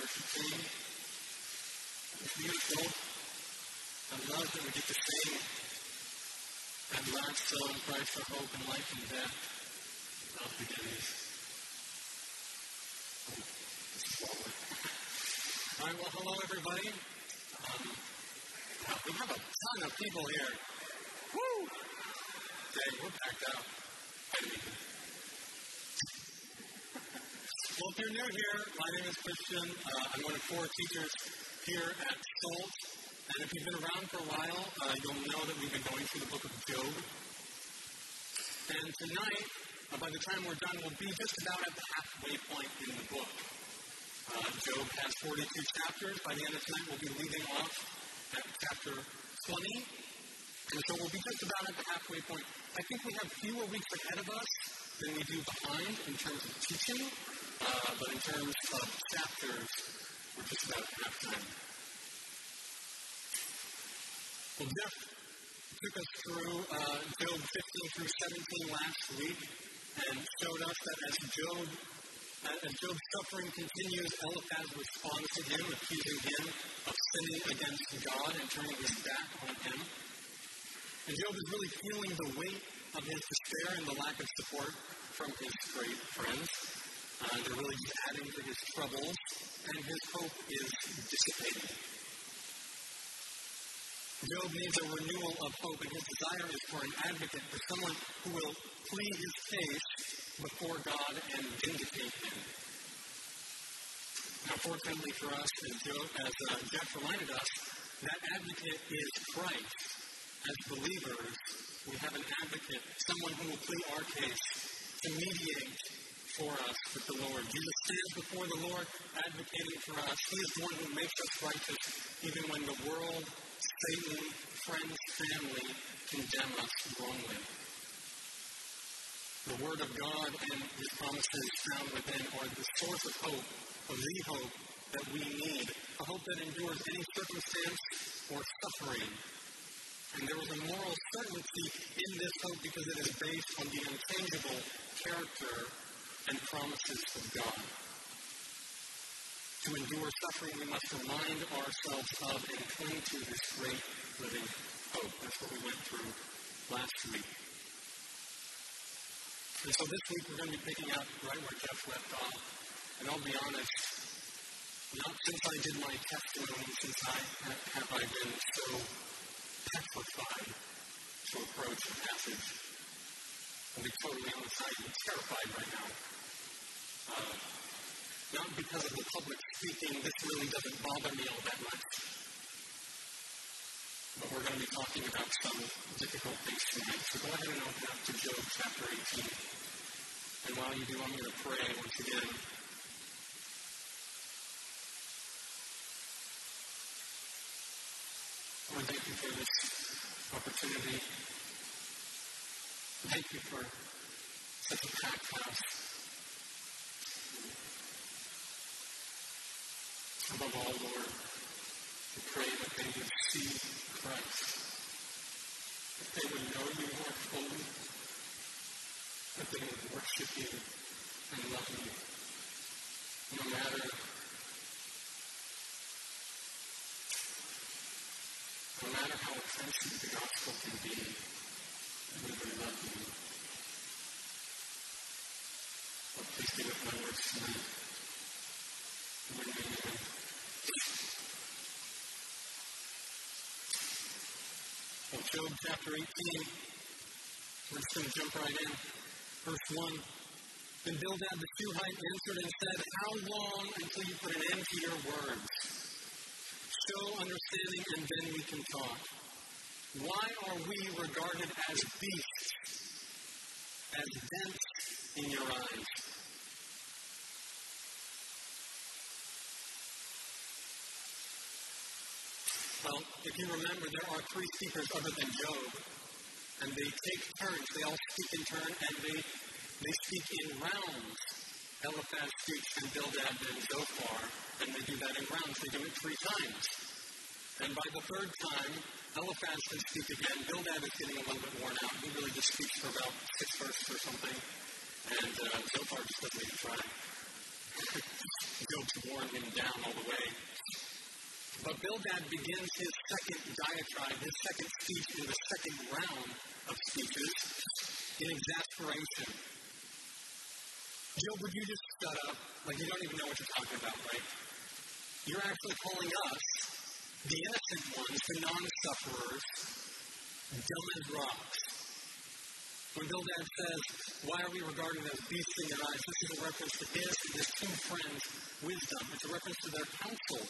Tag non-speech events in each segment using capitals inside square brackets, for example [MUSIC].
worship. It's beautiful. I love that we get to sing that last song, Christ Hope and Life and Death. All right, well, hello, everybody. Um, we have a ton of people here. Woo! Dang, we're packed out. Well, if you're new here, my name is Christian. Uh, I'm one of four teachers here at Salt. And if you've been around for a while, uh, you'll know that we've been going through the book of Job. And tonight, uh, by the time we're done, we'll be just about at the halfway point in the book. Uh, Job has 42 chapters. By the end of tonight, we'll be leaving off at chapter 20. And so we'll be just about at the halfway point. I think we have fewer weeks ahead of us than we do behind in terms of teaching, uh, but in terms of chapters, we're just about half halftime. Well, Jeff took us through uh, Job 15 through 17 last week and showed us that as Job as Job's suffering continues, Eliphaz responds to him, accusing him of sinning against God and turning his back on him. And Job is really feeling the weight of his despair and the lack of support from his great friends. Uh, they're really adding to his troubles, and his hope is dissipating. Job needs a renewal of hope, and his desire is for an advocate, for someone who will plead his case before God and vindicate him. Now, fortunately for us, as, Job, as uh, Jeff reminded us, that advocate is Christ. As believers, we have an advocate, someone who will plead our case to mediate for us with the Lord. Jesus stands before the Lord advocating for us. He is the one who makes us righteous, even when the world, Satan, friends, family condemn us wrongly. The Word of God and His promises found within are the source of hope, of the hope that we need, a hope that endures any circumstance or suffering. And there is a moral certainty in this hope because it is based on the unchangeable character and promises of God. To endure suffering, we must remind ourselves of and cling to this great living hope. That's what we went through last week. And so this week we're going to be picking up right where Jeff left off. And I'll be honest, not since I did my testimony, since I have I been so petrified to approach a passage. I'll be totally honest, I am terrified right now. Uh, not because of the public speaking, this really doesn't bother me all that much. But we're going to be talking about some difficult things tonight. So go ahead and open up to Job chapter 18. And while you do, I'm going to pray once again. Thank you for this opportunity. Thank you for such a packed house. Above all, Lord, we pray that they would see Christ, that they would know you more fully, that they would worship you and love you, no matter no matter how offensive the gospel can be, Job chapter 18, we're just going to jump right in. Verse 1. Then Bildad the Shuhite answered and said, How long until you put an end to your words? Show understanding and then we can talk. Why are we regarded as beasts, as dense in your eyes? Well, if you remember, there are three speakers other than Job, and they take turns. They all speak in turn, and they, they speak in rounds. Eliphaz speaks and Bildad and Zophar, and they do that in rounds. They do it three times. And by the third time, Eliphaz can speak again. Bildad is getting a little bit worn out. He really just speaks for about six verses or something. And uh, Zophar just doesn't even try. [LAUGHS] Job to warn him down all the way. But Bildad begins his second diatribe, his second speech in the second round of speeches in exasperation. Job, would you just shut up? Like you don't even know what you're talking about, right? You're actually calling us, the innocent ones, the non-sufferers, dumb as rocks. When Bildad says, Why are we regarded as beasts in your eyes? This is a reference to his and his two friends' wisdom. It's a reference to their counsel.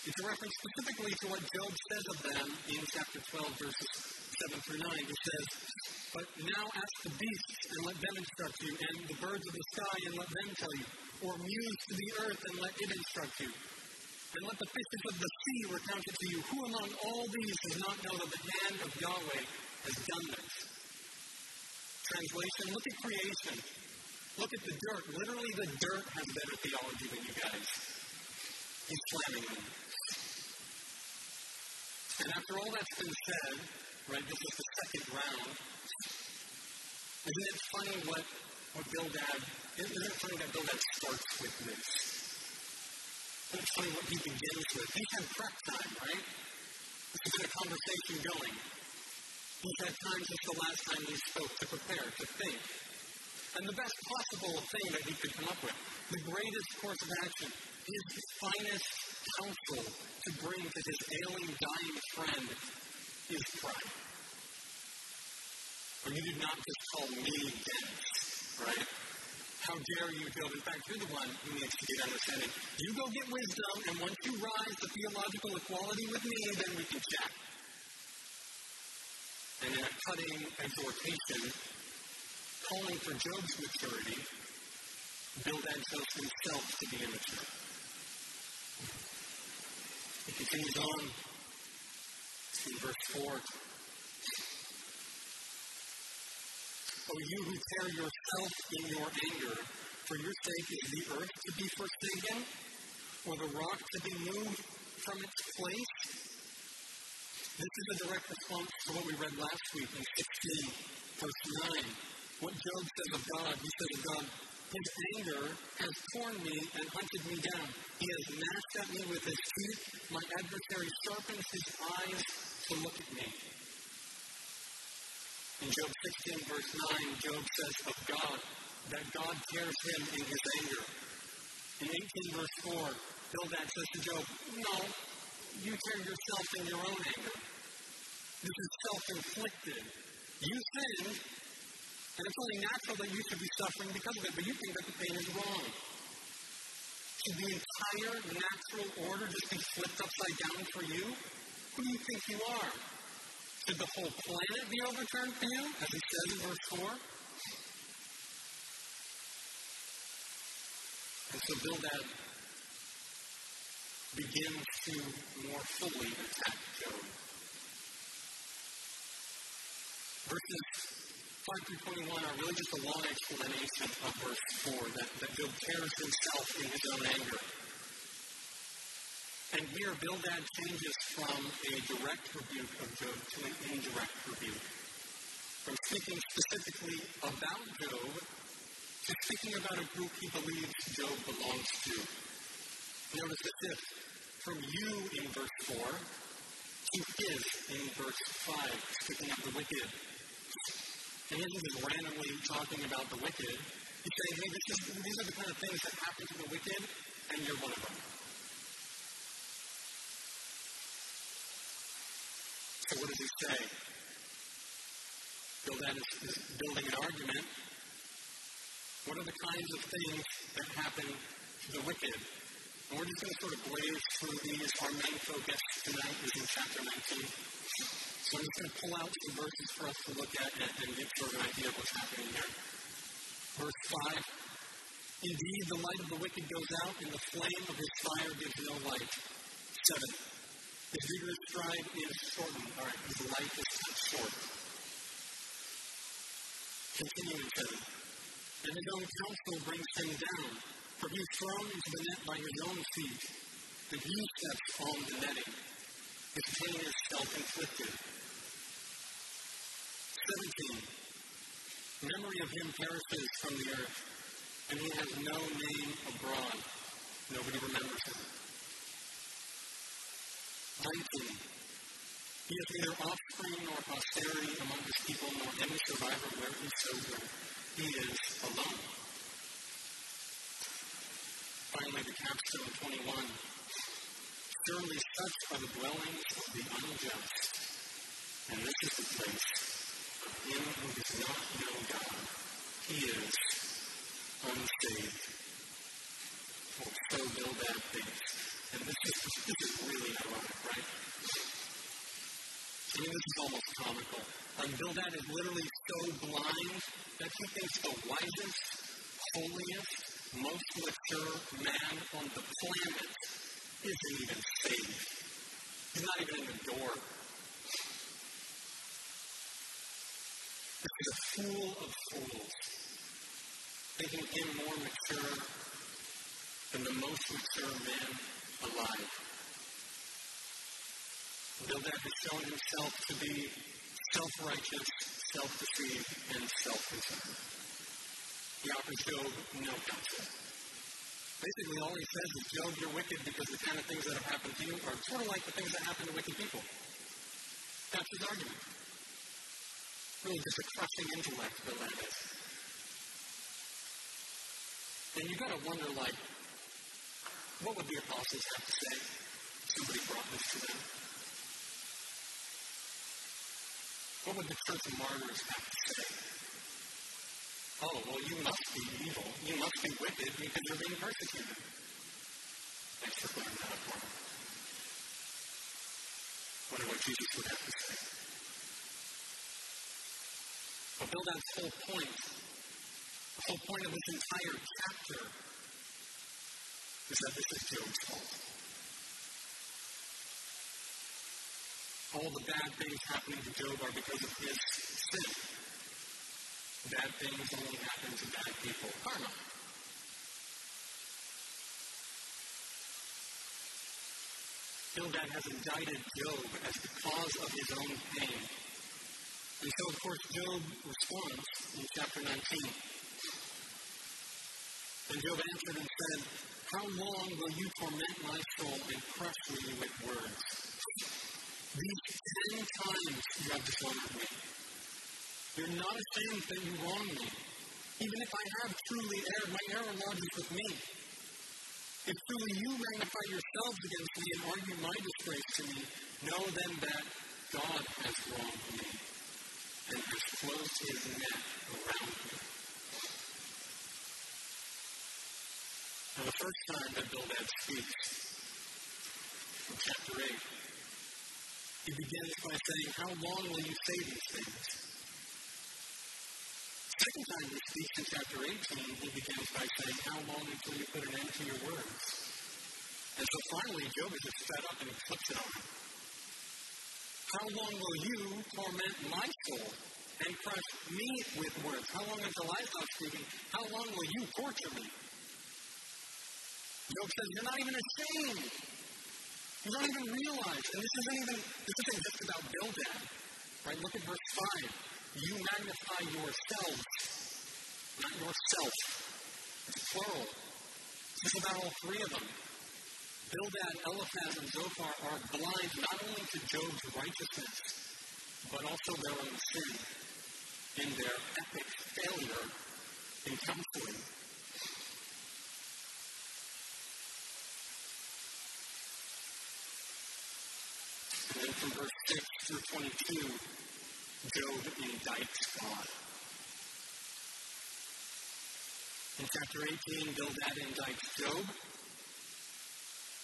It's a reference specifically to what Job says of them in chapter 12, verses 7 through 9. He says, But now ask the beasts and let them instruct you, and the birds of the sky and let them tell you, or muse to the earth and let it instruct you. And let the fishes of the sea recount it to you. Who among all these does not know that the hand of Yahweh has done this? Translation Look at creation. Look at the dirt. Literally, the dirt has better theology than you guys. He's slamming them. And after all that's been said, right, this is the second round. Isn't it funny what, what Bildad, isn't it funny that Bildad starts with this? Funny what he begins with? He had prep time, right? Has been a conversation going. He's had time since the last time he spoke to prepare, to think. And the best possible thing that he could come up with, the greatest course of action, is his finest counsel to bring to his ailing, dying friend is pride. Or you did not just call me dense, right? How dare you, Job? In fact, you're the one who needs to get understanding. You go get wisdom, and once you rise to theological equality with me, then we can chat. And in a cutting exhortation, calling for Job's maturity, Bildad shows himself to be immature. He continues on in verse 4. O you who tear yourself in your anger, for your sake is the earth to be forsaken, or the rock to be moved from its place? This is a direct response to what we read last week in 16, verse 9. What Job says of God, he says of God, his anger has torn me and hunted me down. He has gnashed at me with his teeth. My adversary sharpens his eyes to look at me. In Job 16, verse 9, Job says of God that God tears him in his anger. In 18, verse 4, Bildad says to Job, No, you tear yourself in your own anger. This is self inflicted. You sinned, and it's only natural that you should be suffering because of it, but you think that the pain is wrong. Should the entire natural order just be flipped upside down for you? Who do you think you are? Should the whole planet be overturned for you, as he says in verse 4? And so Bildad begins to more fully attack Job. Verses 5 through 21 are really just a long explanation of verse 4 that, that Job tears himself in his own anger. And here, Bildad changes from a direct rebuke of Job to an indirect rebuke. From speaking specifically about Job to speaking about a group he believes Job belongs to. Notice the fifth. From you in verse 4 to his in verse 5, speaking of the wicked. And he isn't just randomly talking about the wicked. He's saying, hey, is, these are the kind of things that happen to the wicked, and you're one of them. So what does he say? Bildad is, is building an argument. What are the kinds of things that happen to the wicked? And we're just going to sort of blaze through these. Our main focus tonight is in chapter 19. So I'm just going to pull out some verses for us to look at and, and get sort of an idea of what's happening here. Verse 5. Indeed, the light of the wicked goes out, and the flame of his fire gives no light. 7. His vigorous stride is shortened. All right, his life is short. Continuing to, and his own counsel brings him down, for he is thrown into the net by his own feet. The he steps on the netting. His pain is self-inflicted. 17. Memory of him perishes from the earth. and he has no name abroad. Nobody remembers him. 19. He has neither offspring nor posterity among his people, nor any survivor where he sojourned. He is alone. Finally, the capstone 21. Surely such are the dwellings of the unjust. And this is the place of him who does not know God. He is unsaved. Well, so Bildad thinks. And this is, this is really ironic, right? I mean, this is almost comical. And Bildad is literally so blind that he thinks the wisest, holiest, most mature man on the planet isn't even saved. He's not even in the door. This is a fool of fools, thinking him more mature than the most mature man alive. Bildad has shown himself to be self-righteous, self-deceived, and self-concerned. He offers Job no counsel. Basically, all he says is, Job, you're wicked because the kind of things that have happened to you are sort of like the things that happen to wicked people. That's his argument. Really just a crushing intellect, Bildad is. And you've got to wonder, like, what would the apostles have to say if somebody brought this to them? What would the church of martyrs have to say? Oh, well, you must be evil. You must be wicked because you're being persecuted. Thanks for clearing that up for me. Wonder what Jesus would have to say. But Bildad's whole point, the whole point of this entire chapter, is that this is Job's fault. All the bad things happening to Job are because of his sin. Bad things only happen to bad people. Karma. Bildad has indicted Job as the cause of his own pain. And so, of course, Job responds in chapter 19. And Job answered and said, How long will you torment my soul and crush me with words? These ten times you have dishonored me. You're not ashamed that you wronged me. Even if I have truly erred, my error lodges with me. If truly you magnify yourselves against me and argue my disgrace to me, know then that God has wronged me and has closed his net around me. Now, the first time that Bildad speaks, chapter 8, he begins by saying, How long will you say these things? Second time he speaks in chapter 18, he begins by saying, How long until you put an end to your words? And so finally, Job is just fed up and he flips it on. How long will you torment my soul and crush me with words? How long until I stop speaking? How long will you torture me? Job says, You're not even ashamed you don't even realize, and this isn't even this isn't just about Bildad. Right? Look at verse 5. You magnify yourselves, not yourself. It's plural. This is about all three of them. Bildad, Eliphaz, and Zophar are blind not only to Job's righteousness, but also their own sin in their epic failure in counseling from verse 6 through 22, Job indicts God. In chapter 18, Bildad indicts Job.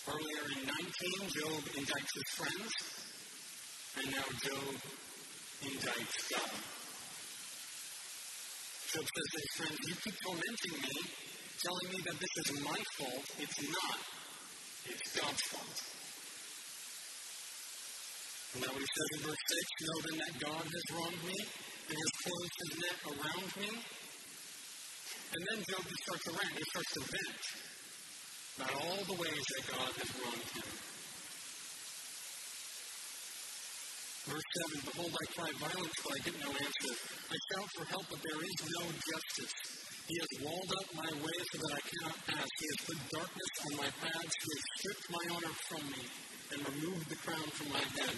Earlier in 19, Job indicts his friends. And now Job indicts God. Job says to his friends, You keep tormenting me, telling me that this is my fault. It's not. It's God's fault. Now he says in verse 6, Know then that God has wronged me and has closed his net around me. And then Job just starts to rant. He starts to vent about all the ways that God has wronged him. Verse 7 Behold, I cry violence, but I get no answer. I shout for help, but there is no justice. He has walled up my way so that I cannot pass. He has put darkness on my paths. He has stripped my honor from me and removed the crown from my head.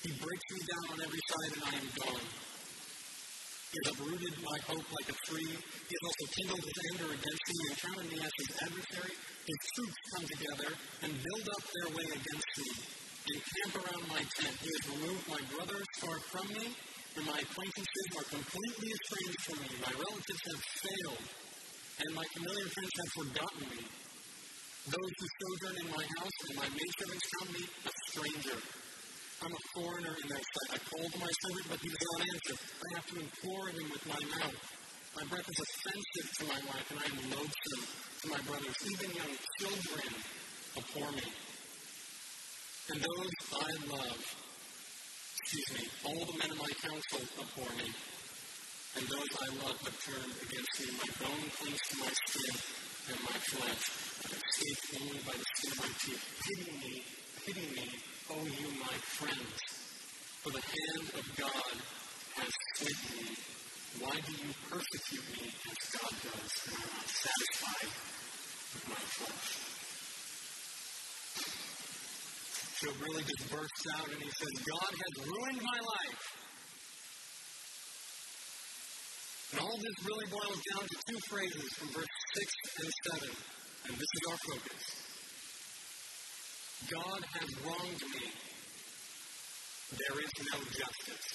He breaks me down on every side and I am gone. He has uprooted my hope like a tree. He has also kindled his anger against me and counted me as his adversary. His troops come together and build up their way against me and camp around my tent. He has removed my brothers far from me and my acquaintances are completely estranged from me. My relatives have failed, and my familiar friends have forgotten me. Those who sojourn in my house and my maidservants count me a stranger. I'm a foreigner in their sight. I called my servant, but he does not answer. I have to implore him with my mouth. My breath is offensive to my wife, and I am loathsome to my brothers. Even young children abhor me. And those I love excuse me, all the men of my council abhor me, and those I love have turned against me. My bone clings to my skin, and my flesh I escape only by the skin of my teeth. Pity me, pity me, O you my friends, for the hand of God has smitten me. Why do you persecute me as God does, are not satisfied with my flesh? Job really just bursts out and he says, God has ruined my life. And all this really boils down to two phrases from verse 6 and 7. And this is our focus. God has wronged me. There is no justice.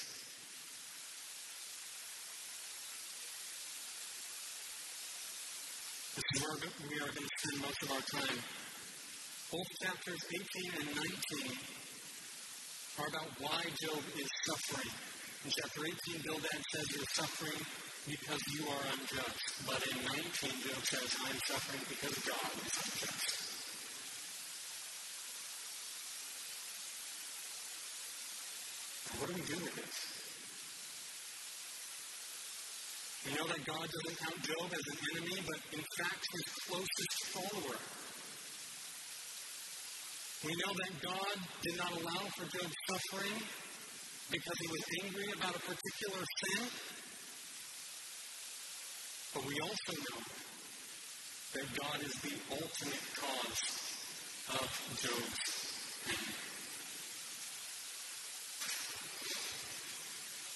This is where we are going to spend most of our time. Both chapters 18 and 19 are about why Job is suffering. In chapter 18, Bildad says you're suffering because you are unjust. But in 19, Job says, I'm suffering because God is unjust. What do we do with this? Know that God doesn't count Job as an enemy, but in fact, his closest follower. We know that God did not allow for Job's suffering because he was angry about a particular sin. But we also know that God is the ultimate cause of Job's pain.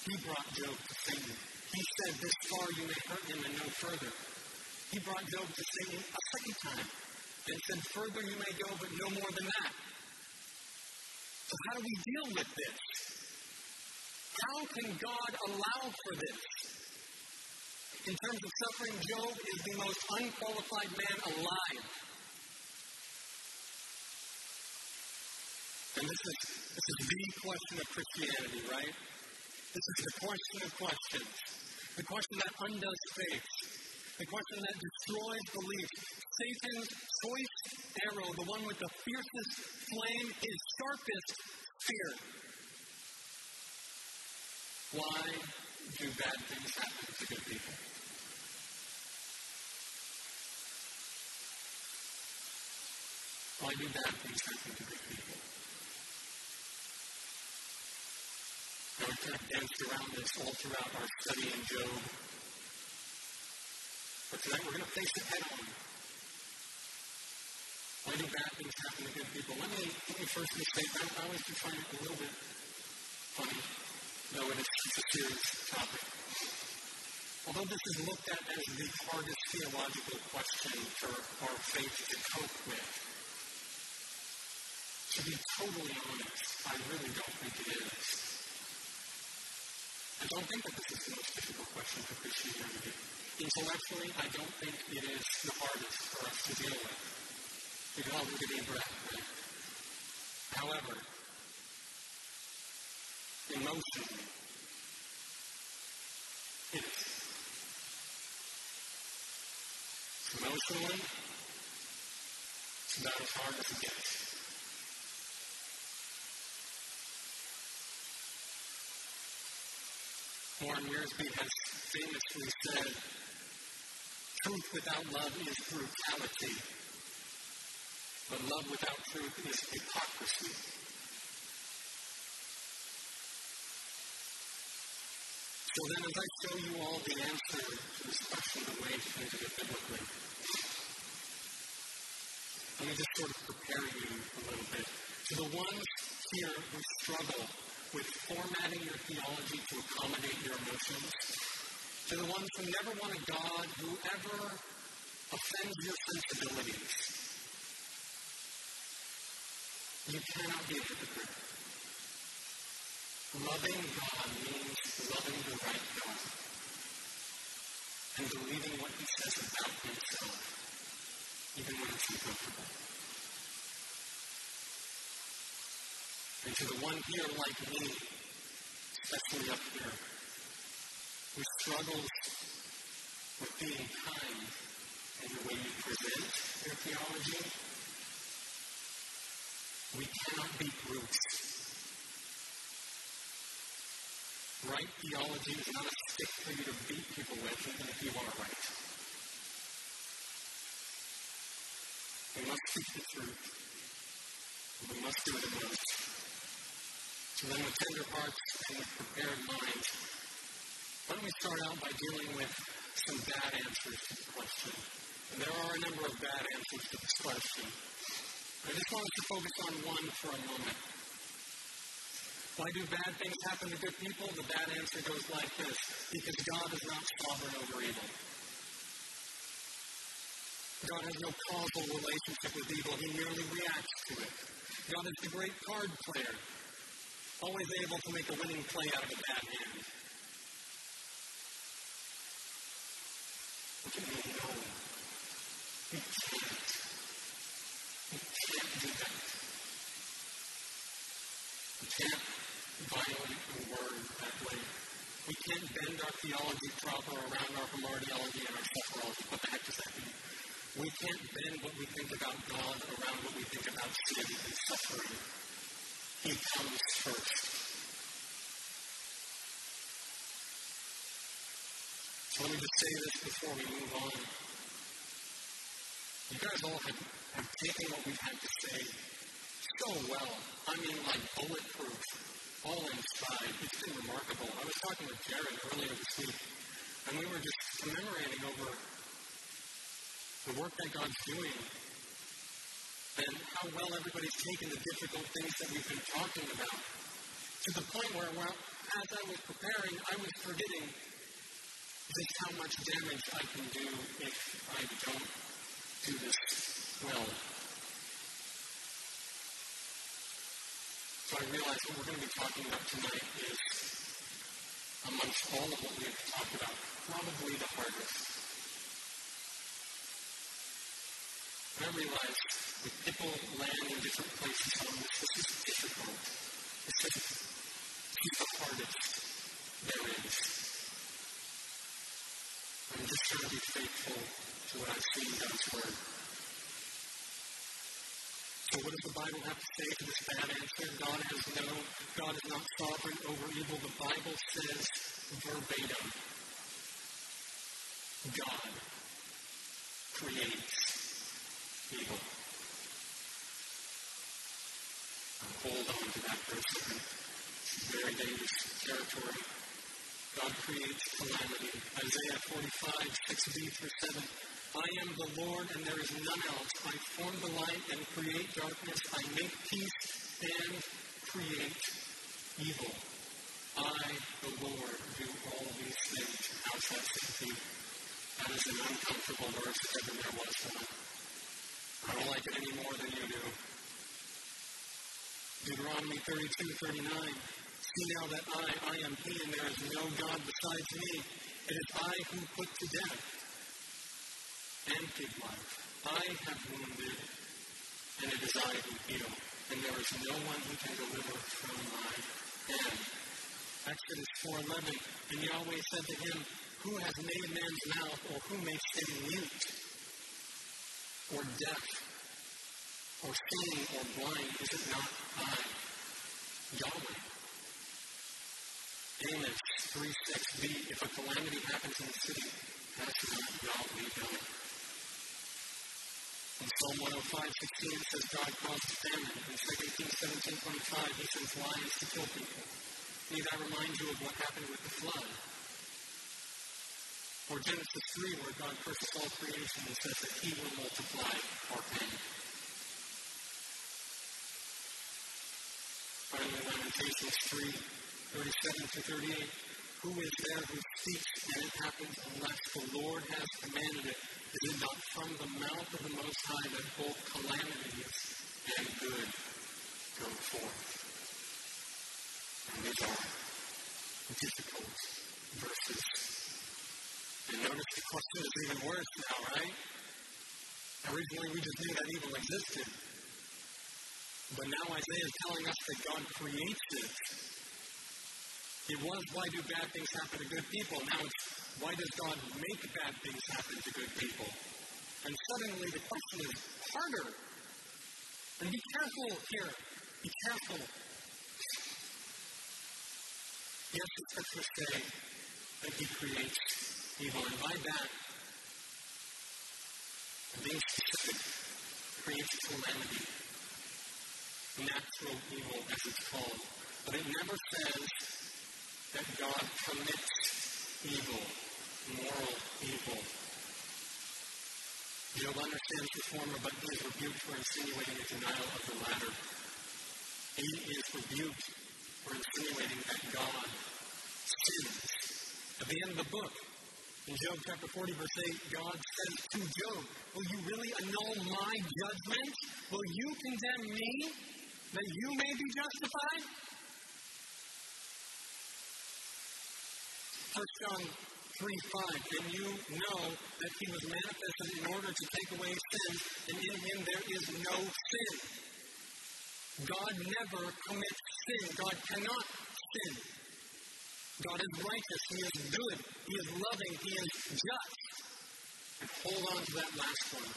He brought Job to Satan. He said, This far you may hurt him and no further. He brought Job to Satan a second time and said, Further you may go, but no more than that. So, how do we deal with this? How can God allow for this? In terms of suffering, Job is the most unqualified man alive. And this is, this is the question of Christianity, right? This is the question of questions. The question that undoes faith. The question that destroys belief. Satan's choice arrow, the one with the fiercest flame, is sharpest fear. Why do bad things happen to good people? Why do bad things happen to good people? Now, we kind of danced around this all throughout our study in Job. But tonight we're going to face it head on. Why do bad things happen to good people? Let me, let me first say I, I always do find it a little bit funny, though it is a serious topic. Although this is looked at as the hardest theological question for our faith to cope with, to be totally honest, I really don't think it is. I don't think that this is the most difficult question for Christianity. Intellectually, I don't think it is the hardest for us to deal with. We can all take a deep breath, right? However, emotionally, it is. Emotionally, it's about as hard as it gets. Warren Wiersbe has famously said, truth without love is brutality. But love without truth is hypocrisy. So then, as I show you all the answer to this question, the way to think of it biblically, let me just sort of prepare you a little bit. To the ones here who struggle with formatting your theology to accommodate your emotions, to the ones who never want a God who ever offends your sensibilities, you cannot be a hypocrite. Loving God means loving the right God and believing what He says about Himself, even when it's uncomfortable. And to the one here like me, especially up here, who struggles with being kind in the way you present your theology, we cannot be brutes Right theology is not a stick for you to beat people with, even if you are right. We must speak the truth. We must do it in. So then, with tender hearts and with prepared minds, why don't we start out by dealing with some bad answers to the question? And there are a number of bad answers to this question. I just want us to focus on one for a moment. Why do bad things happen to good people? The bad answer goes like this because God is not sovereign over evil. God has no causal relationship with evil, He merely reacts to it. God is the great card player, always able to make a winning play out of a bad hand. He can't. Do that. He can't violent in word that way. We can't bend our theology proper around our hamartiology and our sufferology. What the heck does that mean? We can't bend what we think about God around what we think about sin and suffering. He comes first. So let me just say this before we move on. You guys all have, have taken what we've had to say so well. I mean, like bulletproof all in. It's been remarkable. I was talking with Jared earlier this week, and we were just commemorating over the work that God's doing and how well everybody's taken the difficult things that we've been talking about to the point where, well, as I was preparing, I was forgetting just how much damage I can do if I don't do this well. So I realize what we're going to be talking about tonight is, amongst all of what we've talked about, probably the hardest. I realize with people land in different places on this, this is difficult. It's just the hardest there is. I'm just trying to be faithful to what I've seen God's Word. So what does the Bible have to say to this bad answer? God has no, God is not sovereign over evil. The Bible says verbatim, God creates hold on to that second. It's very dangerous territory. God creates calamity. Isaiah 45, 6b through 7. I am the Lord and there is none else. I form the light and create darkness. I make peace and create evil. I, the Lord, do all these things. How's that to That is an uncomfortable verse if ever there was one. I don't like it any more than you do. Deuteronomy 32, 39. See now that I, I am He, and there is no God besides me. It is I who put to death and give life. I have wounded, and it is I who heal, and there is no one who can deliver from my hand. Exodus 4.11, and Yahweh said to him, Who has made man's mouth, or who makes him mute, or deaf, or seeing, or blind? Is it not I, Yahweh? Amos 3.6b, if a calamity happens in the city, that's not Yahweh done? In Psalm 105, 16, it says God caused famine. In 2 Kings 17, 25, he sends lions to kill people. Need I remind you of what happened with the flood? Or Genesis 3, where God curses all creation and says that He will multiply our pain. Finally, Lamentations 3, 37 to 38. Who is there who speaks and it happens unless the Lord has commanded it? Is it not from the mouth of the Most High that both calamities and good go forth? And these are difficult verses. Notice the question is even worse now, right? Originally, we just knew that evil existed. But now Isaiah is telling us that God creates it. It was why do bad things happen to good people. Now it's why does God make bad things happen to good people? And suddenly the question is harder. And be careful here. Be careful. Yes, the scriptures say that he creates And by that, being specific, creates calamity natural evil, as it's called. But it never says that God commits evil, moral evil. Job understands the former, but he is rebuked for insinuating a denial of the latter. He is rebuked for insinuating that God sins. At the end of the book, in Job chapter 40, verse 8, God says to Job, Will you really annul my judgment? Will you condemn me? that you may be justified? 1 John 3 5, and you know that he was manifested in order to take away sin, and in him there is no sin. God never commits sin. God cannot sin. God is righteous. He is good. He is loving. He is just. Hold on to that last one.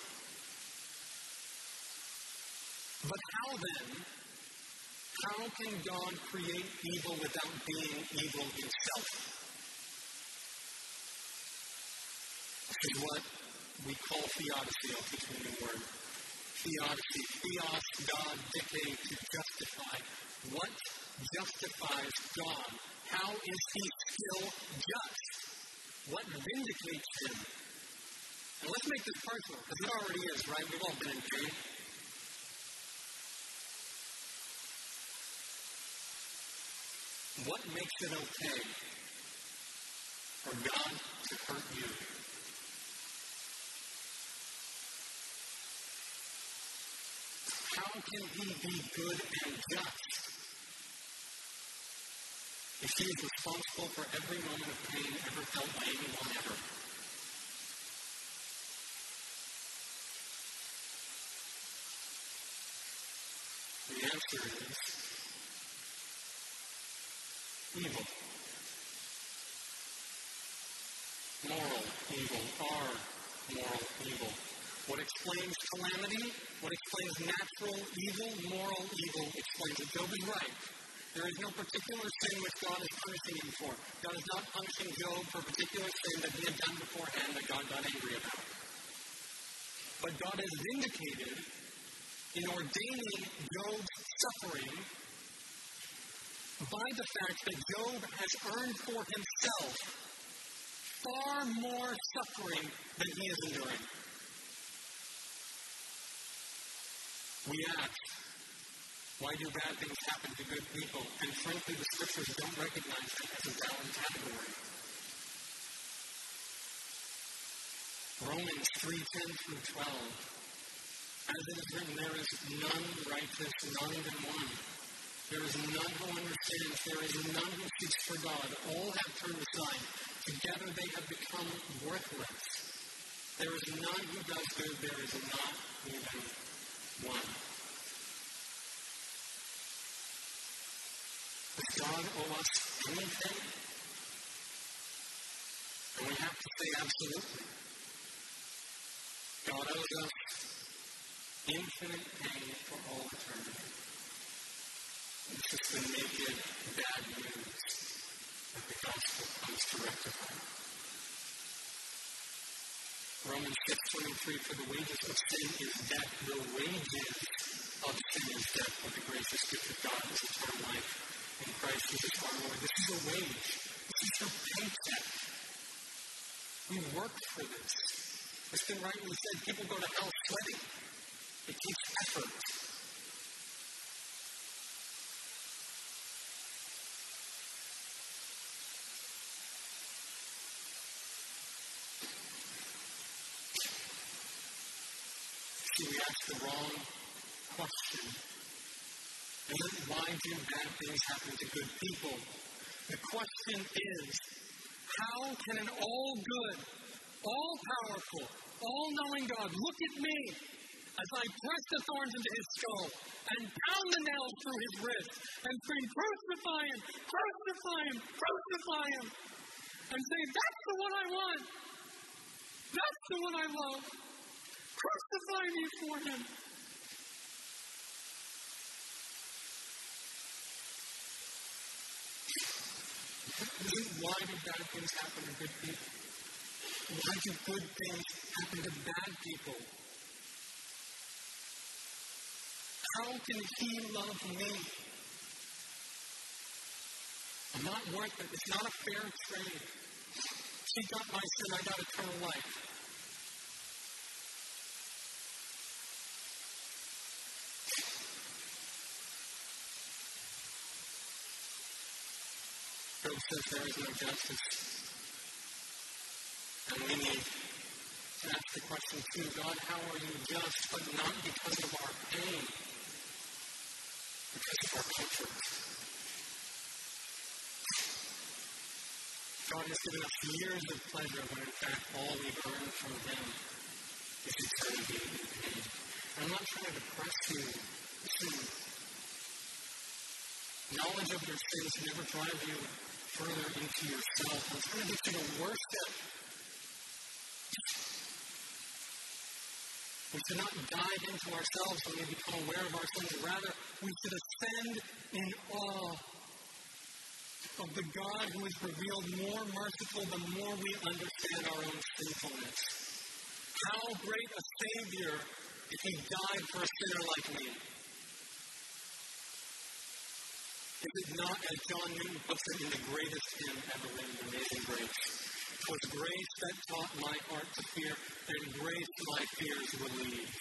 But how then how can God create evil without being evil himself? This is what we call theodicy. I'll teach you a new word. Theodicy. Theos, God, dike, to justify. What justifies God? How is he still just? What vindicates him? And let's make this personal, because it already is, right? We've all been in pain. What makes it okay for God to hurt you? How can He be good and just if He is responsible for every moment of pain ever felt by anyone ever? The answer is evil. Moral evil are moral evil. What explains calamity? What explains natural evil? Moral evil explains it. Job is right. There is no particular sin which God is punishing him for. God is not punishing Job for a particular sin that he had done beforehand that God got angry about. But God has vindicated in ordaining Job's suffering by the fact that Job has earned for himself far more suffering than he is enduring. We ask, why do bad things happen to good people? And frankly, the scriptures don't recognize that as a valid category. Romans 3 10 through 12. As it is written, there is none righteous, not even one. There is none who understands. There is none who seeks for God. All have turned aside. Together they have become worthless. There is none who does good. There is not even one. God owe us anything? And we have to say absolutely. God owes us infinite pain for all eternity. This is the naked bad news that the gospel comes to rectify. Romans 6.23, for the wages of sin is death. The wages of sin is death, but the gracious gift of God is eternal life in Christ Jesus our Lord. This is a wage. This is your paycheck. We worked for this. It's rightly said people go to hell sweating. It takes effort. See, we ask the wrong question. Isn't why do bad things happen to good people? The question is, how can an all good, all powerful, all knowing God look at me as I press the thorns into his skull and pound the nails through his wrist and scream, Crucify him! Crucify him! Crucify him! And say, That's the one I want! That's the one I love! Crucify me for him! Why do bad things happen to good people? Why do good things happen to bad people? How can he love me? I'm not worth it. It's not a fair trade. He got my sin, I got eternal life. Says there is no justice. And we need to ask the question too God, how are you just, but not because of our pain, because of our comfort? God has given us years of pleasure when in fact all we've earned from Him is eternity in pain. I'm not trying to depress you. Listen, knowledge of your sins never drive you further into yourself. I'm trying to get you to worship. We should not dive into ourselves when we become aware of our sins. Rather, we should ascend in awe of the God who is revealed more merciful the more we understand our own sinfulness. How great a Savior if He died for a sinner like me. Is it not, as John Newton puts it in the greatest hymn ever written, Amazing Grace? Was grace that taught my heart to fear, and grace my fears relieved.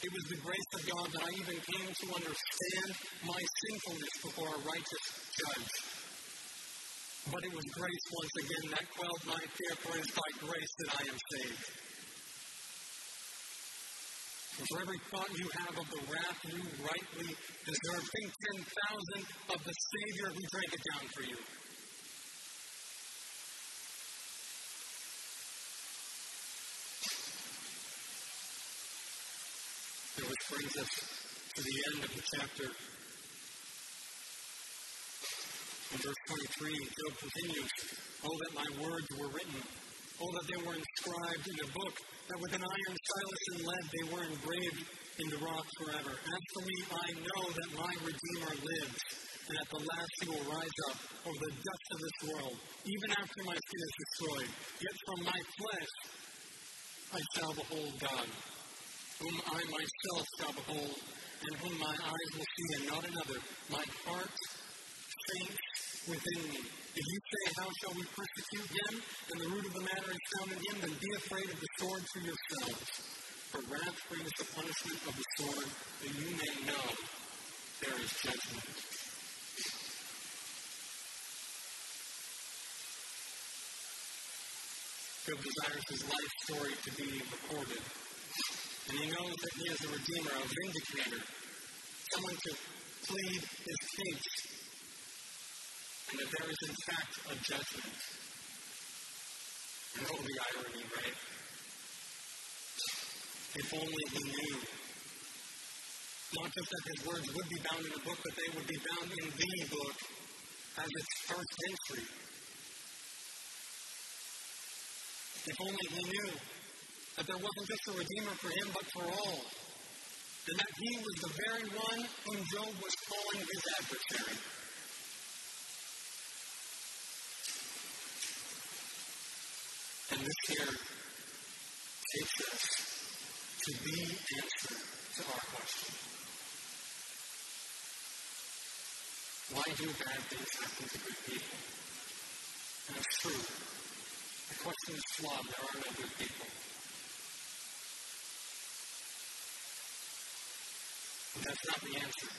It was the grace of God that I even came to understand my sinfulness before a righteous judge. But it was grace once again that quelled my fear, for it is by grace that I am saved. For every thought you have of the wrath you rightly deserve, think 10,000 of the Savior who drank it down for you. Which brings us to the end of the chapter. In verse 23, Job continues, Oh, that my words were written Oh, that they were inscribed in a book, that with an iron stylus and lead they were engraved in the rock forever. As for me, I know that my Redeemer lives, and at the last he will rise up over the dust of this world, even after my skin is destroyed. Yet from my flesh I shall behold God, whom I myself shall behold, and whom my eyes will see, and not another. My heart faints within me. If you say, How shall we persecute him? And the root of the matter is found in him, then be afraid of the sword for yourselves. For wrath brings the punishment of the sword, that you may know there is judgment. Job desires his life story to be recorded. And he knows that he is a redeemer, a vindicator, someone to plead his case and that there is, in fact, a judgment. And oh, the irony, right? If only he knew. Not just that his words would be bound in a book, but they would be bound in the book as its first entry. If only he knew that there wasn't just a Redeemer for him, but for all. And that he was the very one whom Job was calling his adversary. And this here takes us to the answer to our question. Why do bad things happen to good people? And it's true. The question is flawed. There are no good people. But that's not the answer.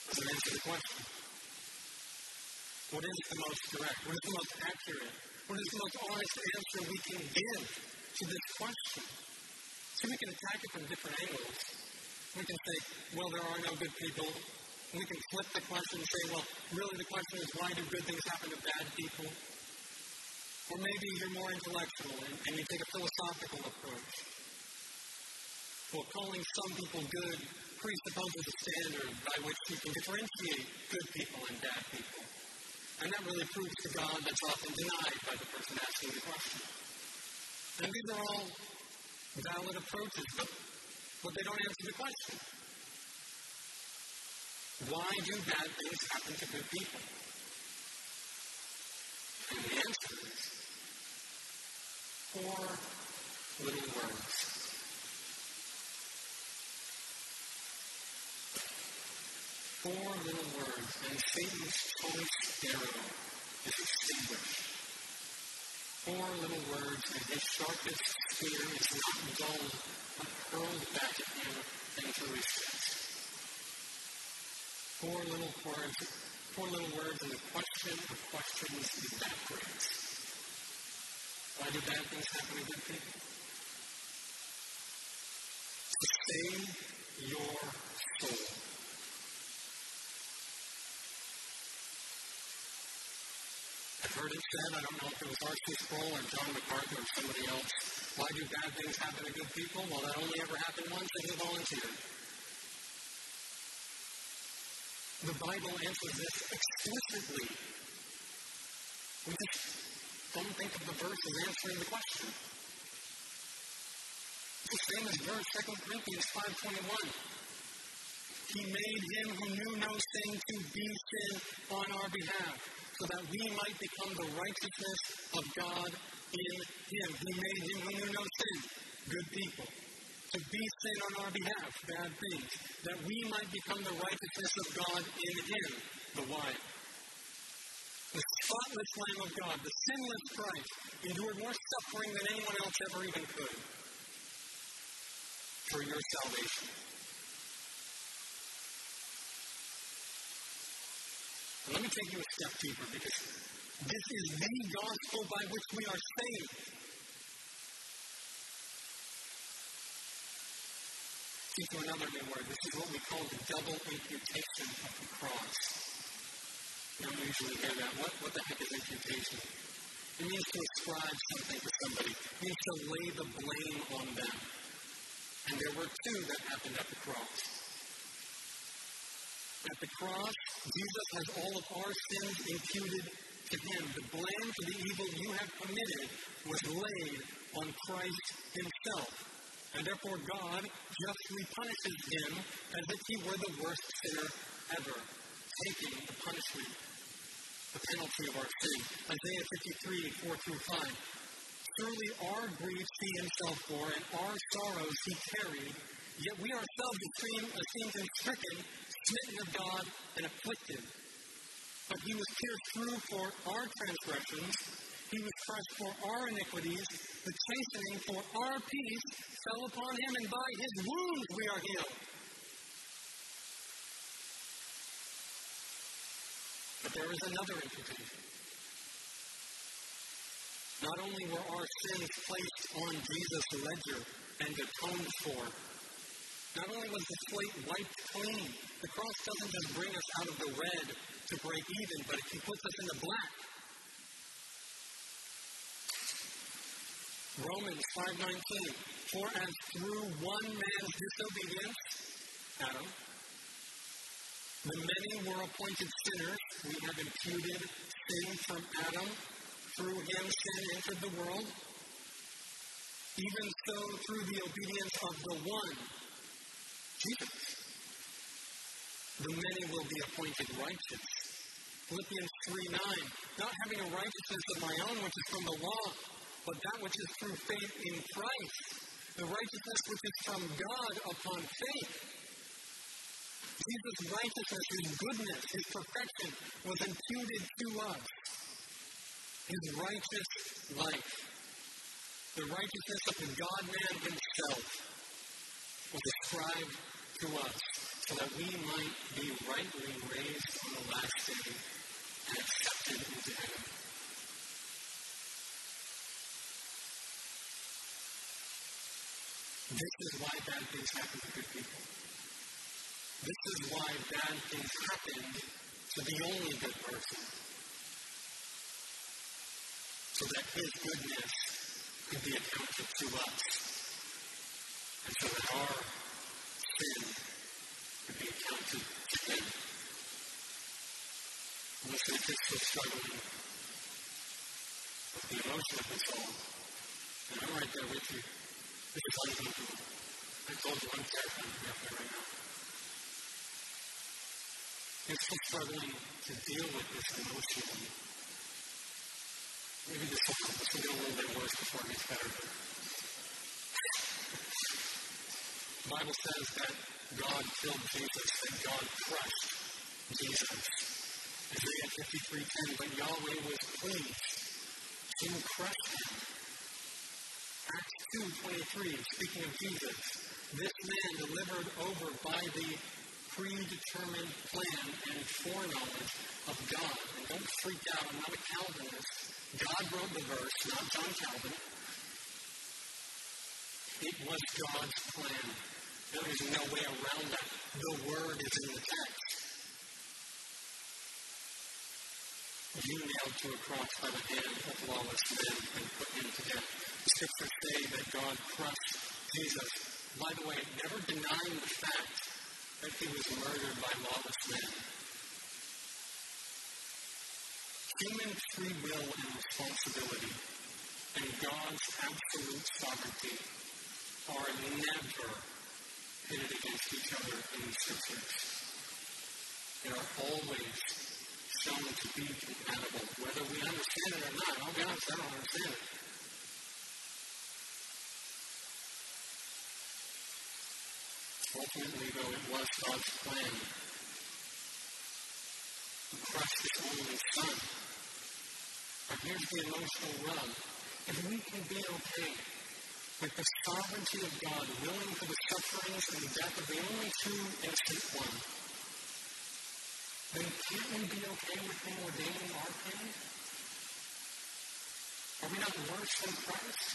It doesn't answer the question. What is the most direct? What is the most accurate? What is the most honest answer we can give to this question? So we can attack it from different angles. We can say, well, there are no good people. We can flip the question and say, well, really the question is why do good things happen to bad people? Or maybe you're more intellectual and, and you take a philosophical approach. Well, calling some people good presupposes a standard by which you can differentiate good people and bad people. And that really proves to God that's often denied by the person asking the question. And these are all valid approaches, but, but they don't answer the question. Why do bad things happen to good people? And the answer is four little words. Four little words, and Satan's choice arrow is extinguished. Four little words, and his sharpest spear is not dulled, but hurled back at him and to his chest. Four little words, four little words, and the question of questions evaporates. Why do bad things happen to good people? Sustain your soul. Heard it said, I don't know if it was R.C. Sproul or John MacArthur or somebody else, why do bad things happen to good people? Well, that only ever happened once and he volunteered. The Bible answers this explicitly. We just don't think of the verse as answering the question. This famous verse, 2 Corinthians 5.21. He made him who knew no sin to be sin on our behalf, so that we might become the righteousness of God in him. He made him who knew no sin, good people, to be sin on our behalf, bad things, that we might become the righteousness of God in him, the wife. The spotless Lamb of God, the sinless Christ, endured more suffering than anyone else ever even could for your salvation. Let me take you a step deeper because this is the gospel by which we are saved. See, to another new word, this is what we call the double imputation of the cross. You don't usually hear that. What, what the heck is imputation? It means to ascribe something to somebody. It means to lay the blame on them. And there were two that happened at the cross. At the cross, Jesus has all of our sins imputed to him. The blame for the evil you have committed was laid on Christ himself. And therefore, God justly punishes him as if he were the worst sinner ever, taking the punishment, the penalty of our sin. Isaiah 53, 4 through 5. Surely our griefs he himself bore, and our sorrows he carried, yet we ourselves esteemed him stricken, smitten of God, and afflicted. But he was pierced through for our transgressions, he was crushed for our iniquities, the chastening for our peace fell upon him, and by his wounds we are healed. But there is another imputation. Not only were our sins placed on Jesus' ledger and atoned for, not only was the slate wiped clean, the cross doesn't just bring us out of the red to break even, but it puts us in the black. Romans 5.19 For as through one man's disobedience, Adam, the many were appointed sinners, we have imputed sin from Adam. Through him sin entered the world. Even so, through the obedience of the one, Jesus, the many will be appointed righteous. Philippians 3 9, not having a righteousness of my own, which is from the law, but that which is through faith in Christ, the righteousness which is from God upon faith. Jesus' righteousness, his goodness, his perfection was imputed to us. his righteous life, the righteousness of the God man himself, was ascribed to us so that we might be rightly raised on the last day and accepted into heaven. This is why bad things happen to good people. This is why bad things happen to the only good person. So that his goodness could be accounted to us. And so that our sin could be accounted to him. Listen, if you're still struggling with the emotion of this all, and I'm right there with you. This is uncomfortable. I told you I'm terrified to be up there right now. You're still struggling to deal with this emotionally. Maybe this will, this will get a little bit worse before it gets better. The Bible says that God killed Jesus, that God crushed Jesus. Isaiah 53.10, but Yahweh was pleased to crush him. Acts 2.23, speaking of Jesus, this man delivered over by the predetermined plan and foreknowledge of God. And don't freak out, I'm not a Calvinist. God wrote the verse, not John Calvin. It was God's plan. There is no way around that. The word is in the text. You nailed to a cross by the hand of lawless men and put him to death. Scriptures say that God crushed Jesus. By the way, never denying the fact that he was murdered by lawless men. Human free will and responsibility and God's absolute sovereignty are never pitted against each other in the scriptures. They are always shown to be compatible, whether we understand it or not. I'll be honest, I don't understand it. Ultimately, though, it was God's plan to crush his only son. But here's the emotional rub. If we can be okay with the sovereignty of God, willing for the sufferings and the death of the only true innocent one, then can't we be okay with him ordaining our pain? Are we not worse than Christ?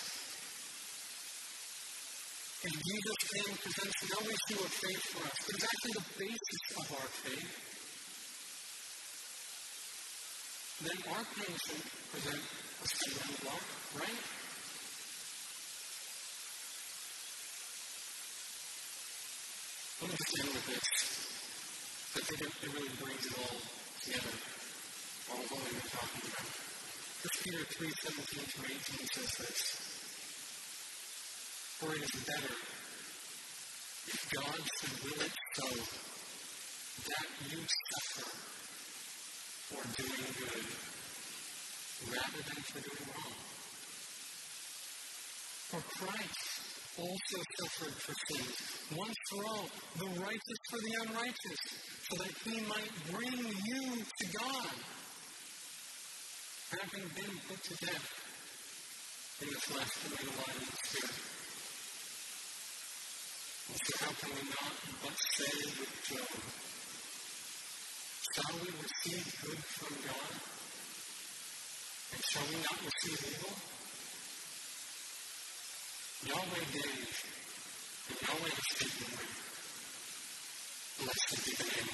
And Jesus came presents no issue of faith for us, but actually the basis of our faith. Then our pain should present a stumbling block, right? Me just end with this. I think it, it really brings it all together. What we've been talking about. 1 Peter 3 17 through 18 says this. For it is better if God should will it so that you suffer for doing good rather than for doing wrong. For Christ also suffered for sins, once for all, the righteous for the unrighteous, so that he might bring you to God, having been put to death in the flesh to make alive in the spirit so how can we not but say with Job, shall we receive good from God? And shall we not receive evil? Yahweh gave, and Yahweh has taken away. Blessed be the name